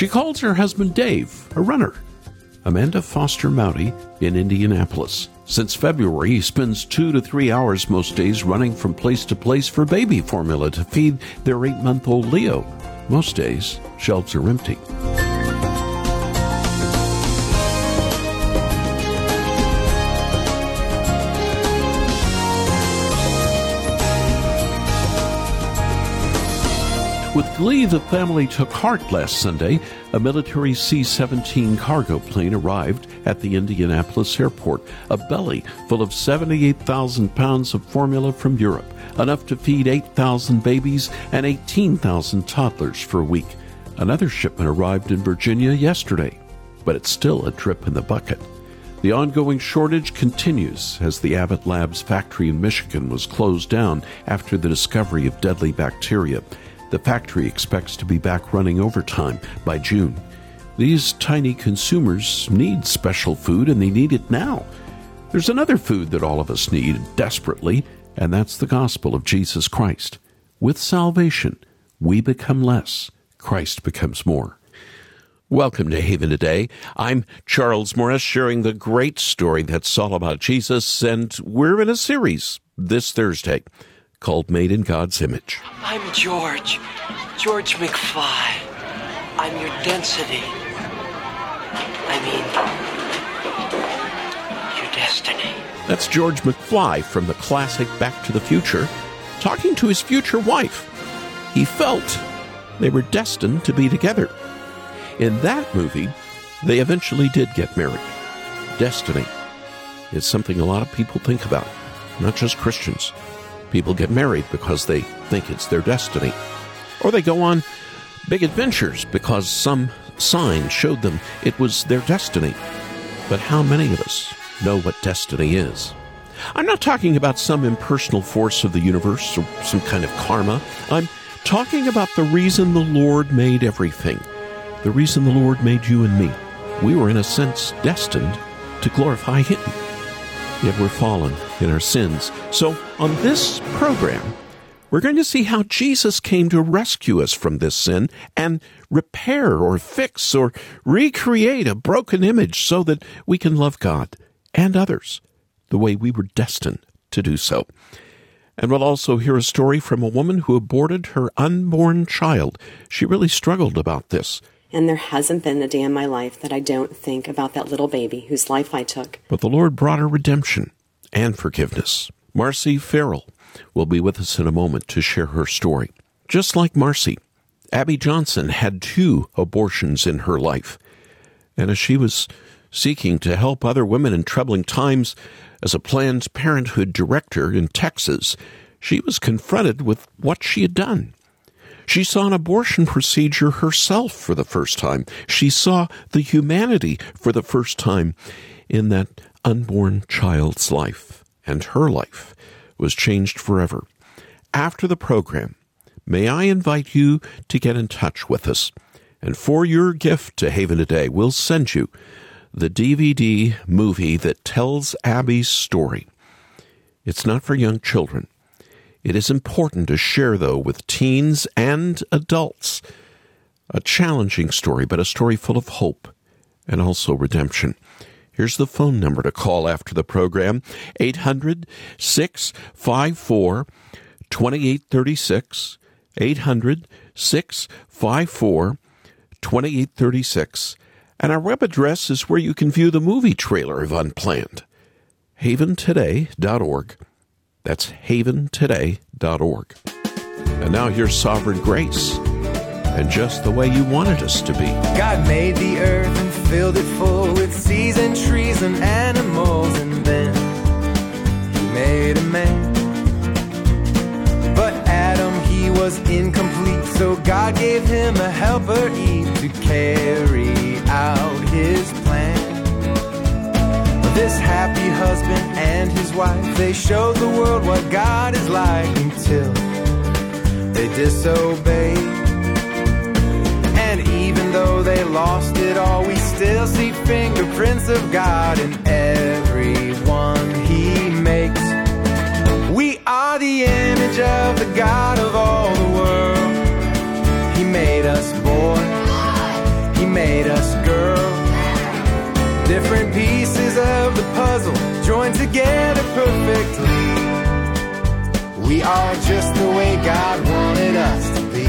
She calls her husband Dave a runner. Amanda Foster Mowdy in Indianapolis. Since February, he spends two to three hours most days running from place to place for baby formula to feed their eight month old Leo. Most days, shelves are empty. With glee, the family took heart last Sunday. A military C 17 cargo plane arrived at the Indianapolis airport, a belly full of 78,000 pounds of formula from Europe, enough to feed 8,000 babies and 18,000 toddlers for a week. Another shipment arrived in Virginia yesterday, but it's still a drip in the bucket. The ongoing shortage continues as the Abbott Labs factory in Michigan was closed down after the discovery of deadly bacteria. The factory expects to be back running overtime by June. These tiny consumers need special food and they need it now. There's another food that all of us need desperately, and that's the gospel of Jesus Christ. With salvation, we become less, Christ becomes more. Welcome to Haven Today. I'm Charles Morris, sharing the great story that's all about Jesus, and we're in a series this Thursday called Made in God's Image. I'm George, George McFly. I'm your density. I mean, your destiny. That's George McFly from the classic Back to the Future, talking to his future wife. He felt they were destined to be together. In that movie, they eventually did get married. Destiny is something a lot of people think about, not just Christians. People get married because they think it's their destiny. Or they go on big adventures because some sign showed them it was their destiny. But how many of us know what destiny is? I'm not talking about some impersonal force of the universe or some kind of karma. I'm talking about the reason the Lord made everything, the reason the Lord made you and me. We were, in a sense, destined to glorify Him yet we're fallen in our sins. So, on this program, we're going to see how Jesus came to rescue us from this sin and repair or fix or recreate a broken image so that we can love God and others the way we were destined to do so. And we'll also hear a story from a woman who aborted her unborn child. She really struggled about this. And there hasn't been a day in my life that I don't think about that little baby whose life I took. But the Lord brought her redemption and forgiveness. Marcy Farrell will be with us in a moment to share her story. Just like Marcy, Abby Johnson had two abortions in her life. And as she was seeking to help other women in troubling times as a Planned Parenthood director in Texas, she was confronted with what she had done. She saw an abortion procedure herself for the first time. She saw the humanity for the first time in that unborn child's life. And her life was changed forever. After the program, may I invite you to get in touch with us. And for your gift to Haven Today, we'll send you the DVD movie that tells Abby's story. It's not for young children. It is important to share, though, with teens and adults. A challenging story, but a story full of hope and also redemption. Here's the phone number to call after the program 800 654 2836. 800 654 2836. And our web address is where you can view the movie trailer of Unplanned. haventoday.org. That's haventoday.org. And now here's Sovereign Grace, and just the way you wanted us to be. God made the earth and filled it full with seas and trees and animals, and then He made a man. But Adam, he was incomplete, so God gave him a helper Eve to carry out his plan. This happy husband and his wife, they showed the world what God is like until they disobeyed. And even though they lost it all, we still see fingerprints of God in everyone he makes. We are the image of the God of all the world. He made us boy, he made us girl, different pieces the puzzle, joined together perfectly. We are just the way God wanted us to be.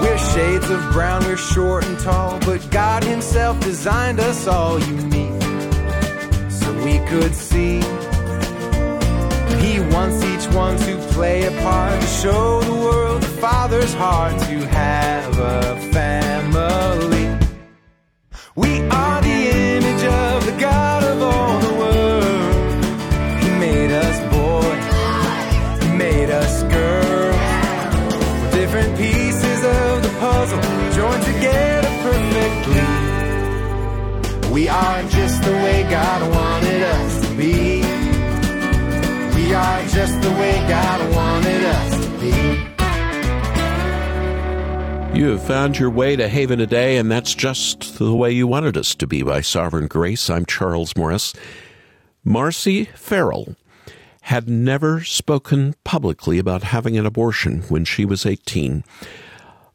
We're shades of brown, we're short and tall, but God Himself designed us all unique so we could see. He wants each one to play a part to show the world the Father's heart to have a family. Are just the way God wanted us to be. We are just the way God wanted us to be. You have found your way to Haven today, and that's just the way you wanted us to be by Sovereign Grace. I'm Charles Morris. Marcy Farrell had never spoken publicly about having an abortion when she was 18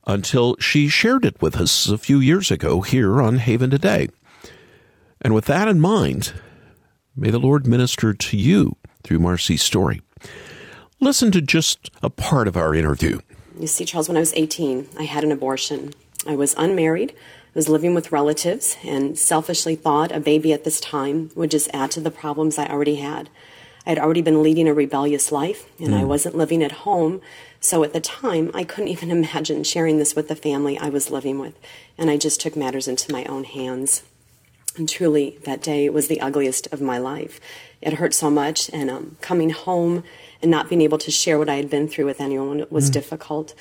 until she shared it with us a few years ago here on Haven Today. And with that in mind, may the Lord minister to you through Marcy's story. Listen to just a part of our interview. You see, Charles, when I was 18, I had an abortion. I was unmarried, I was living with relatives, and selfishly thought a baby at this time would just add to the problems I already had. I had already been leading a rebellious life, and I mm. wasn't living at home. So at the time, I couldn't even imagine sharing this with the family I was living with. And I just took matters into my own hands. And truly, that day was the ugliest of my life. It hurt so much, and um, coming home and not being able to share what I had been through with anyone was difficult.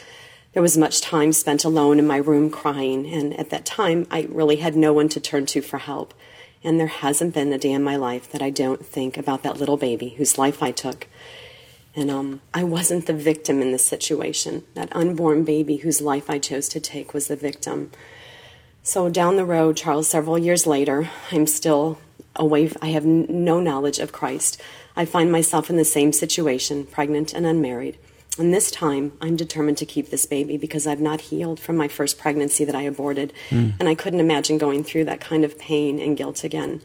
There was much time spent alone in my room crying, and at that time, I really had no one to turn to for help. And there hasn't been a day in my life that I don't think about that little baby whose life I took. And um, I wasn't the victim in this situation. That unborn baby whose life I chose to take was the victim. So down the road, Charles, several years later, I'm still away. I have no knowledge of Christ. I find myself in the same situation, pregnant and unmarried. And this time, I'm determined to keep this baby because I've not healed from my first pregnancy that I aborted. Hmm. And I couldn't imagine going through that kind of pain and guilt again.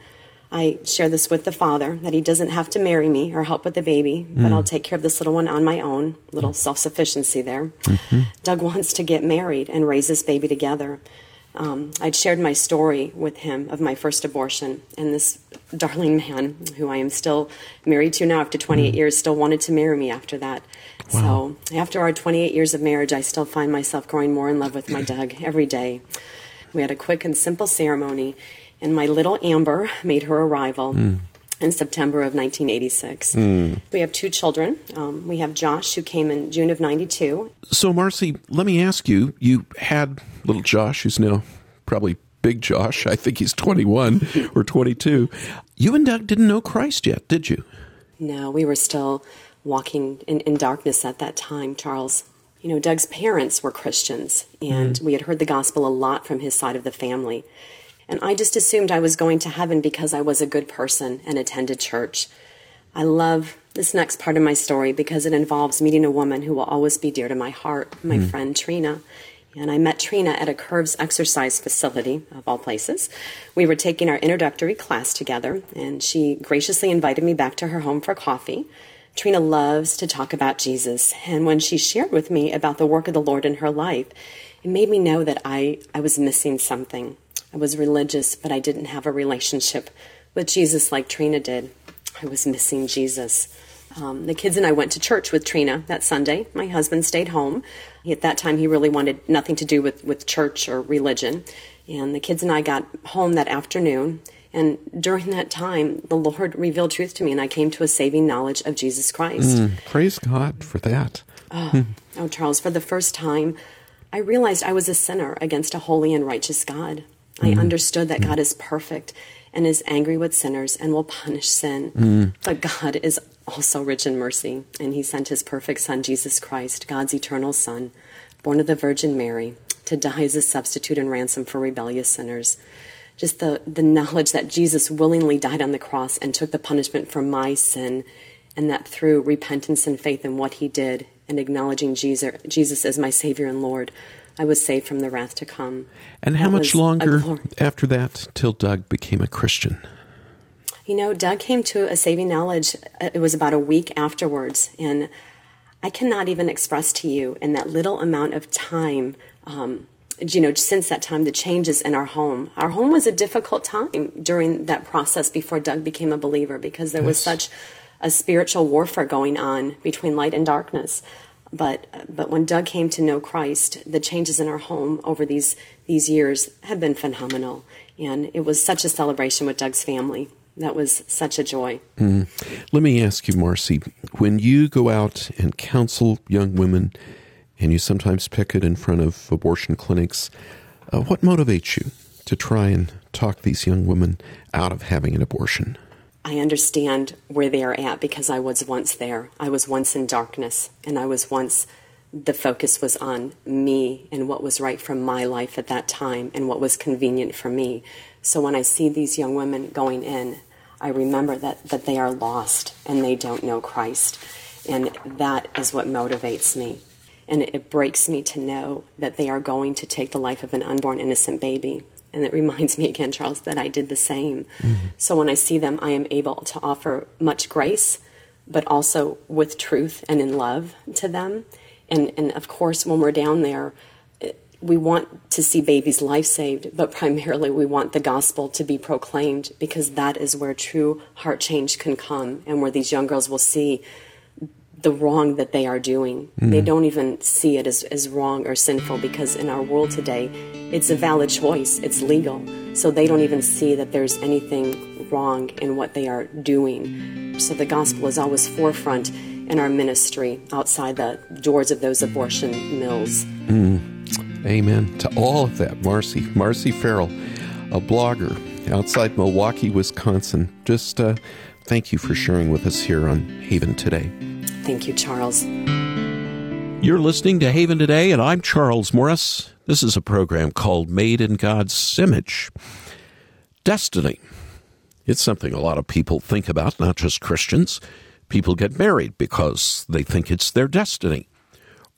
I share this with the father that he doesn't have to marry me or help with the baby, but hmm. I'll take care of this little one on my own. Little hmm. self sufficiency there. Mm-hmm. Doug wants to get married and raise this baby together. Um, I'd shared my story with him of my first abortion, and this darling man, who I am still married to now after 28 years, still wanted to marry me after that. So, after our 28 years of marriage, I still find myself growing more in love with my Doug every day. We had a quick and simple ceremony, and my little Amber made her arrival. In September of 1986. We have two children. Um, we have Josh, who came in June of 92, So, Marcy, let me ask you you had little Josh, who's now probably big Josh. I think he's 21 or 22. You and Doug didn't know Christ yet, did you? No, we were still walking in, in darkness at that time, Charles. You know, Doug's parents were Christians, and we had heard the gospel a lot from his side of the family. And I just assumed I was going to heaven because I was a good person and attended church. I love this next part of my story because it involves meeting a woman who will always be dear to my heart, my hmm. friend Trina. And I met Trina at a Curves exercise facility, of all places. We were taking our introductory class together, and she graciously invited me back to her home for coffee. Trina loves to talk about Jesus, and when she shared with me about the work of the Lord in her life, it made me know that I, I was missing something. I was religious, but I didn't have a relationship with Jesus like Trina did. I was missing Jesus. Um, the kids and I went to church with Trina that Sunday. My husband stayed home. He- At that time, he really wanted nothing to do with, with church or religion. And the kids and I got home that afternoon. And during that time, the Lord revealed truth to me, and I came to a saving knowledge of Jesus Christ. Praise God for that. Oh, Charles, for the first time, I realized I was a sinner against a holy and righteous God. I mm-hmm. understood that mm-hmm. God is perfect and is angry with sinners and will punish sin. Mm. But God is also rich in mercy, and He sent His perfect Son, Jesus Christ, God's eternal Son, born of the Virgin Mary, to die as a substitute and ransom for rebellious sinners. Just the, the knowledge that Jesus willingly died on the cross and took the punishment for my sin, and that through repentance and faith in what He did and acknowledging Jesus, Jesus as my Savior and Lord, I was saved from the wrath to come. And how That much longer after that till Doug became a Christian? You know, Doug came to a saving knowledge, uh, it was about a week afterwards. And I cannot even express to you in that little amount of time, um, you know, since that time, the changes in our home. Our home was a difficult time during that process before Doug became a believer because there yes. was such a spiritual warfare going on between light and darkness. But but when Doug came to know Christ, the changes in our home over these these years have been phenomenal, and it was such a celebration with Doug's family. That was such a joy. Mm. Let me ask you, Marcy, when you go out and counsel young women, and you sometimes picket in front of abortion clinics, uh, what motivates you to try and talk these young women out of having an abortion? I understand where they are at because I was once there. I was once in darkness, and I was once, the focus was on me and what was right for my life at that time and what was convenient for me. So when I see these young women going in, I remember that, that they are lost and they don't know Christ. And that is what motivates me. And it breaks me to know that they are going to take the life of an unborn innocent baby and it reminds me again, Charles, that I did the same. Mm-hmm. So when I see them, I am able to offer much grace, but also with truth and in love to them. And, and of course, when we're down there, we want to see babies' life saved, but primarily we want the gospel to be proclaimed because that is where true heart change can come and where these young girls will see the wrong that they are doing. Mm. They don't even see it as, as wrong or sinful because in our world today, it's a valid choice, it's legal. So they don't even see that there's anything wrong in what they are doing. So the gospel is always forefront in our ministry outside the doors of those abortion mills. Mm. Amen to all of that, Marcy. Marcy Farrell, a blogger outside Milwaukee, Wisconsin. Just uh, thank you for sharing with us here on Haven today. Thank you, Charles. You're listening to Haven Today, and I'm Charles Morris. This is a program called Made in God's Image. Destiny. It's something a lot of people think about, not just Christians. People get married because they think it's their destiny.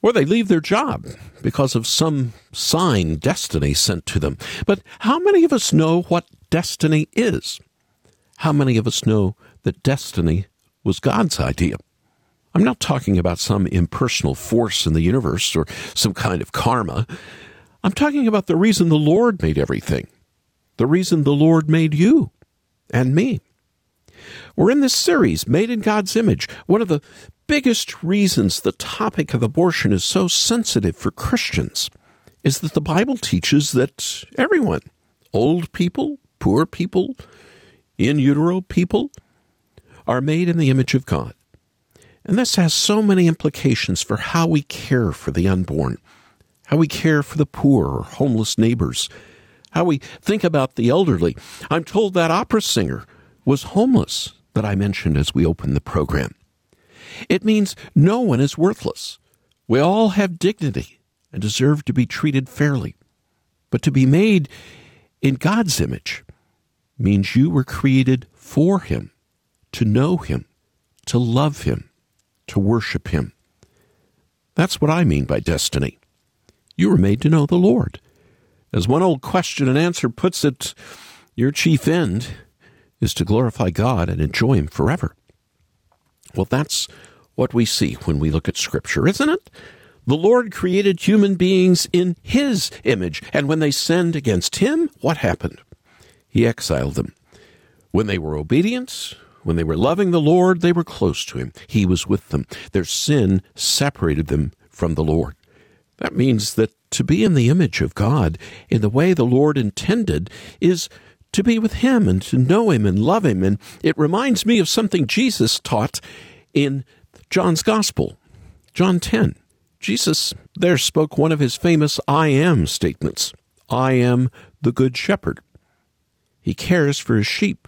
Or they leave their job because of some sign destiny sent to them. But how many of us know what destiny is? How many of us know that destiny was God's idea? I'm not talking about some impersonal force in the universe or some kind of karma. I'm talking about the reason the Lord made everything, the reason the Lord made you and me. We're in this series, Made in God's Image. One of the biggest reasons the topic of abortion is so sensitive for Christians is that the Bible teaches that everyone, old people, poor people, in utero people, are made in the image of God. And this has so many implications for how we care for the unborn, how we care for the poor or homeless neighbors, how we think about the elderly. I'm told that opera singer was homeless that I mentioned as we opened the program. It means no one is worthless. We all have dignity and deserve to be treated fairly. But to be made in God's image means you were created for Him, to know Him, to love Him, to worship Him. That's what I mean by destiny. You were made to know the Lord. As one old question and answer puts it, your chief end is to glorify God and enjoy Him forever. Well, that's what we see when we look at Scripture, isn't it? The Lord created human beings in His image, and when they sinned against Him, what happened? He exiled them. When they were obedient, when they were loving the Lord, they were close to Him. He was with them. Their sin separated them from the Lord. That means that to be in the image of God in the way the Lord intended is to be with Him and to know Him and love Him. And it reminds me of something Jesus taught in John's Gospel, John 10. Jesus there spoke one of his famous I am statements I am the Good Shepherd. He cares for his sheep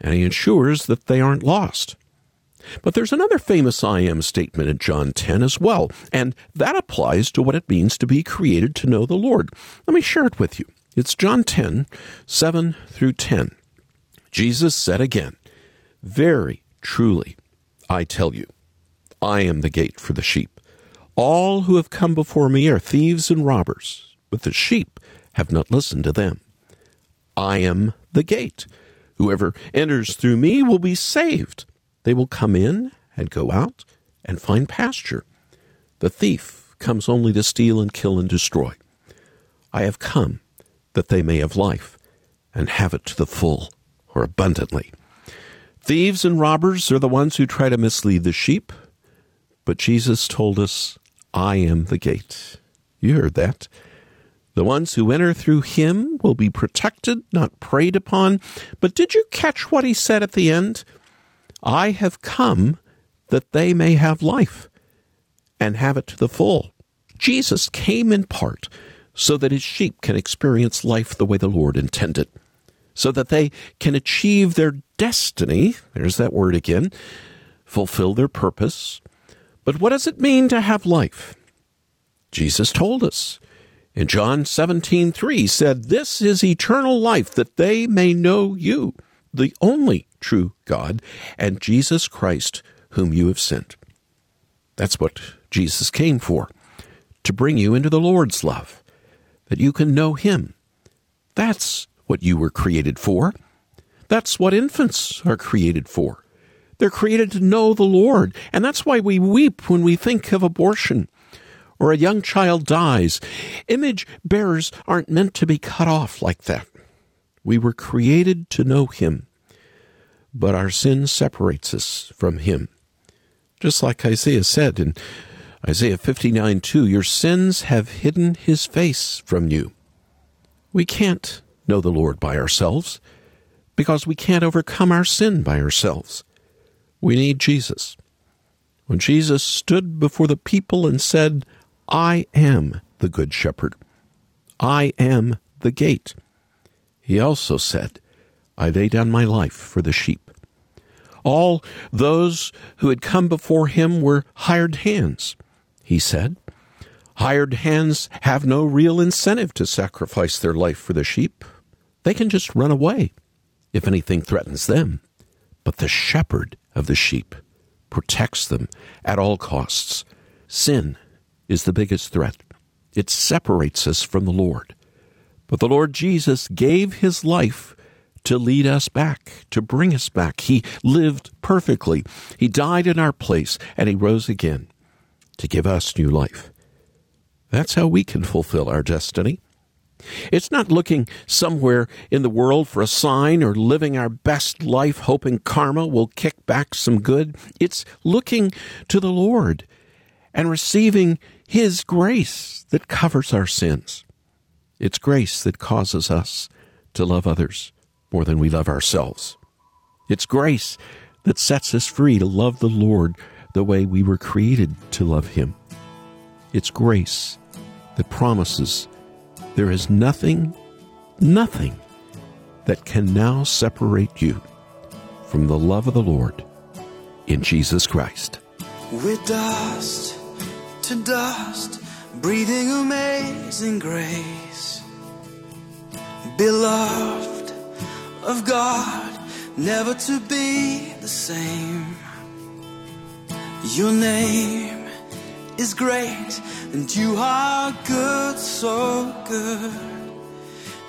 and he ensures that they aren't lost. But there's another famous I am statement in John 10 as well, and that applies to what it means to be created to know the Lord. Let me share it with you. It's John 10, 7 through 10. Jesus said again, Very truly, I tell you, I am the gate for the sheep. All who have come before me are thieves and robbers, but the sheep have not listened to them. I am the gate. Whoever enters through me will be saved. They will come in and go out and find pasture. The thief comes only to steal and kill and destroy. I have come that they may have life and have it to the full or abundantly. Thieves and robbers are the ones who try to mislead the sheep, but Jesus told us, I am the gate. You heard that. The ones who enter through him will be protected, not preyed upon. But did you catch what he said at the end? I have come that they may have life and have it to the full. Jesus came in part so that his sheep can experience life the way the Lord intended, so that they can achieve their destiny. There's that word again fulfill their purpose. But what does it mean to have life? Jesus told us. In John 17, 3 said, This is eternal life, that they may know you, the only true God, and Jesus Christ, whom you have sent. That's what Jesus came for, to bring you into the Lord's love, that you can know Him. That's what you were created for. That's what infants are created for. They're created to know the Lord, and that's why we weep when we think of abortion or a young child dies. Image bearers aren't meant to be cut off like that. We were created to know Him, but our sin separates us from Him. Just like Isaiah said in Isaiah 59 2, Your sins have hidden His face from you. We can't know the Lord by ourselves because we can't overcome our sin by ourselves. We need Jesus. When Jesus stood before the people and said, I am the Good Shepherd. I am the gate. He also said, I lay down my life for the sheep. All those who had come before him were hired hands, he said. Hired hands have no real incentive to sacrifice their life for the sheep. They can just run away if anything threatens them. But the shepherd of the sheep protects them at all costs. Sin is the biggest threat. It separates us from the Lord. But the Lord Jesus gave his life to lead us back, to bring us back. He lived perfectly. He died in our place, and he rose again to give us new life. That's how we can fulfill our destiny. It's not looking somewhere in the world for a sign or living our best life hoping karma will kick back some good. It's looking to the Lord and receiving His grace that covers our sins. It's grace that causes us to love others more than we love ourselves. It's grace that sets us free to love the Lord the way we were created to love Him. It's grace that promises there is nothing, nothing that can now separate you from the love of the Lord in Jesus Christ. With dust to dust, breathing amazing grace. Beloved of God, never to be the same. Your name is great, and you are good, so good.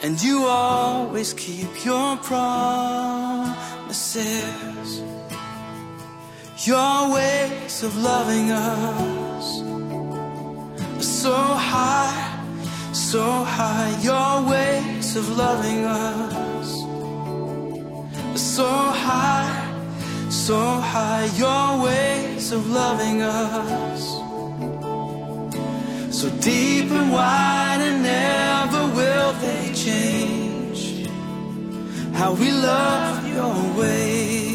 And you always keep your promises. Your ways of loving us so high, so high. Your ways of loving us, so high, so high. Your ways of loving us, so deep and wide, and never will they change. How we love your ways.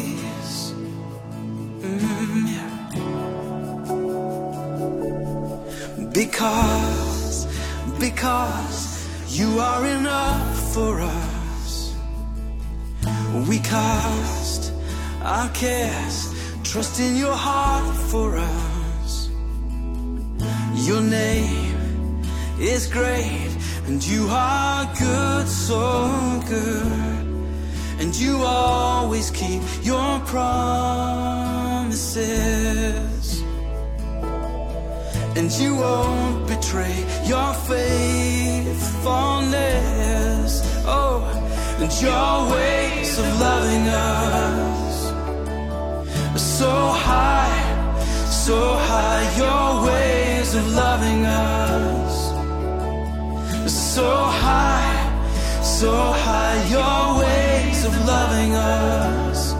Because, because you are enough for us. We cast our cares, trust in your heart for us. Your name is great, and you are good, so good. And you always keep your promises and you won't betray your faithfulness. Oh, and your ways of loving us are so high, so high. Your ways of loving us are so high, so high. Your ways of loving us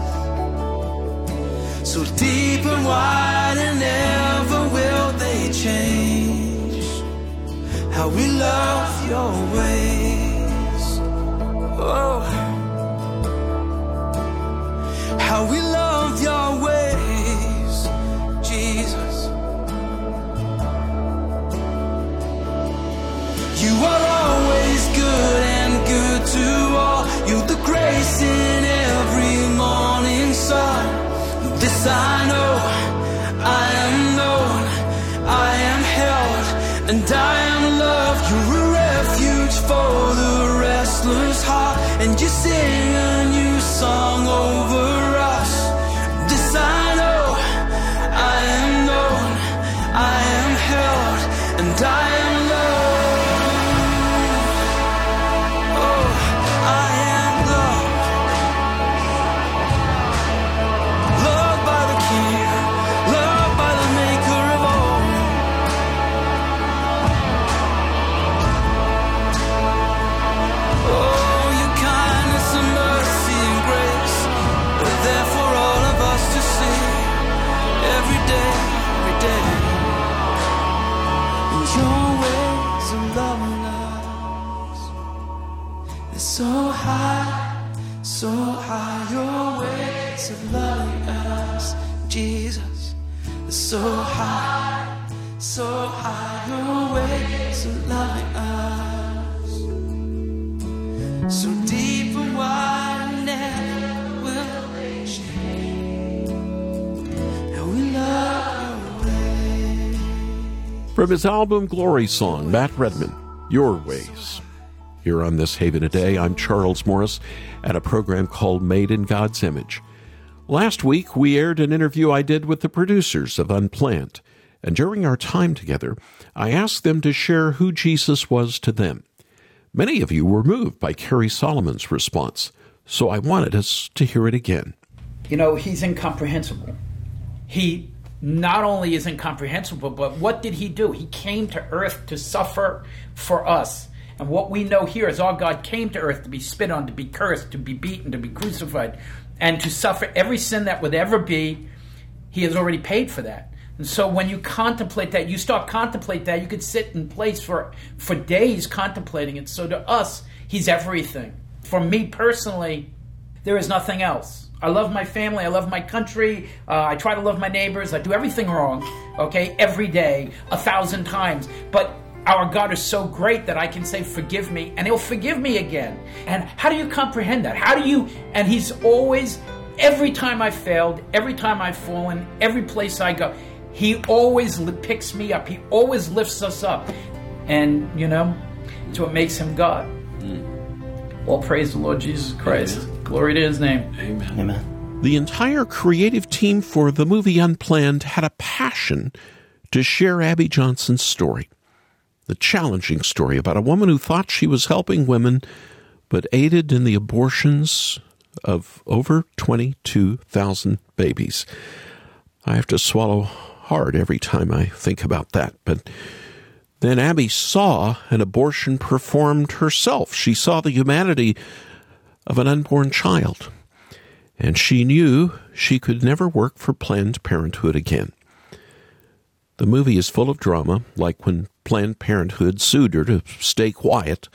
so deep and wide, your ways. Oh, how we so high. Your ways of loving us, so deep and wide, never will change. And we love your ways. From his album Glory Song, Matt Redman, Your Ways. Here on This Haven Today, I'm Charles Morris at a program called Made in God's Image. Last week, we aired an interview I did with the producers of Unplanned, and during our time together, I asked them to share who Jesus was to them. Many of you were moved by Cary Solomon's response, so I wanted us to hear it again. You know, he's incomprehensible. He not only is incomprehensible, but what did he do? He came to earth to suffer for us. And what we know here is our God came to earth to be spit on, to be cursed, to be beaten, to be crucified, and to suffer every sin that would ever be. He has already paid for that. And so when you contemplate that, you start contemplate that, you could sit in place for, for days contemplating it. So to us, he's everything. For me personally, there is nothing else. I love my family. I love my country. Uh, I try to love my neighbors. I do everything wrong, okay, every day, a thousand times. But our God is so great that I can say, Forgive me, and He'll forgive me again. And how do you comprehend that? How do you, and He's always, every time I failed, every time I've fallen, every place I go, He always picks me up. He always lifts us up. And, you know, it's what makes Him God. Hmm. All praise the Lord Jesus Christ. Glory to His name. Amen. The entire creative team for the movie Unplanned had a passion to share Abby Johnson's story. The challenging story about a woman who thought she was helping women, but aided in the abortions of over 22,000 babies. I have to swallow hard every time I think about that, but then Abby saw an abortion performed herself. She saw the humanity of an unborn child and she knew she could never work for Planned Parenthood again. The movie is full of drama, like when Planned Parenthood sued her to stay quiet,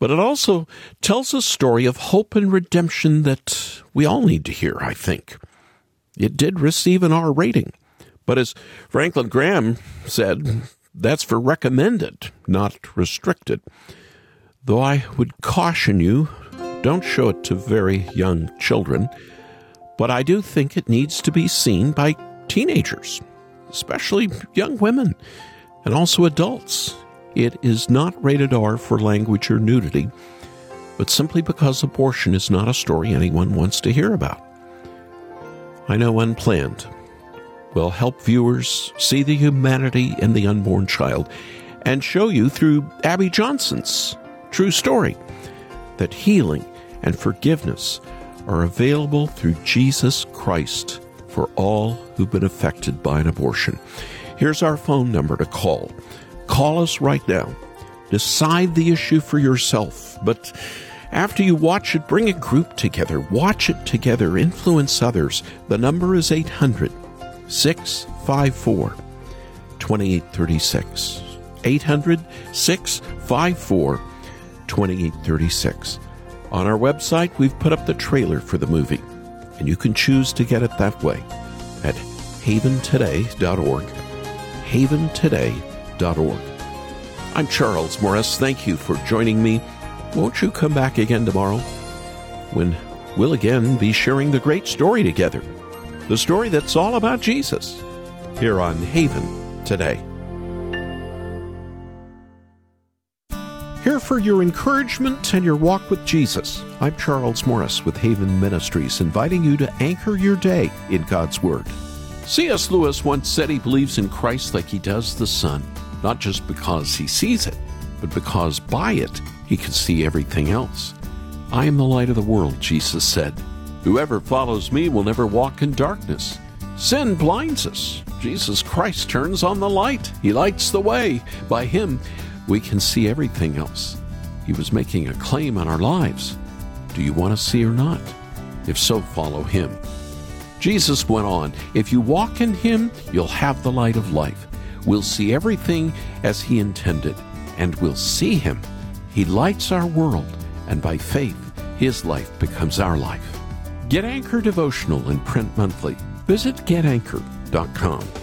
but it also tells a story of hope and redemption that we all need to hear, I think. It did receive an R rating, but as Franklin Graham said, that's for recommended, not restricted. Though I would caution you don't show it to very young children, but I do think it needs to be seen by teenagers, especially young women, and also adults. It is not rated R for language or nudity, but simply because abortion is not a story anyone wants to hear about. I know Unplanned will help viewers see the humanity in the unborn child and show you through Abby Johnson's true story that healing and forgiveness are available through Jesus Christ for all who've been affected by an abortion. Here's our phone number to call. Call us right now. Decide the issue for yourself, but after you watch it, bring a group together. Watch it together. Influence others. The number is 800 654 2836. 800 654 2836. On our website, we've put up the trailer for the movie, and you can choose to get it that way at haventoday.org. Haventoday.org. I'm Charles Morris. Thank you for joining me. Won't you come back again tomorrow when we'll again be sharing the great story together? The story that's all about Jesus here on Haven today. Here for your encouragement and your walk with Jesus. I'm Charles Morris with Haven Ministries, inviting you to anchor your day in God's Word. C.S. Lewis once said he believes in Christ like he does the sun, not just because he sees it, but because by it he can see everything else. I am the light of the world, Jesus said. Whoever follows me will never walk in darkness. Sin blinds us. Jesus Christ turns on the light. He lights the way. By him, we can see everything else. He was making a claim on our lives. Do you want to see or not? If so, follow him. Jesus went on, If you walk in him, you'll have the light of life. We'll see everything as he intended, and we'll see him. He lights our world, and by faith, his life becomes our life. Get Anchor Devotional in print monthly. Visit getanchor.com.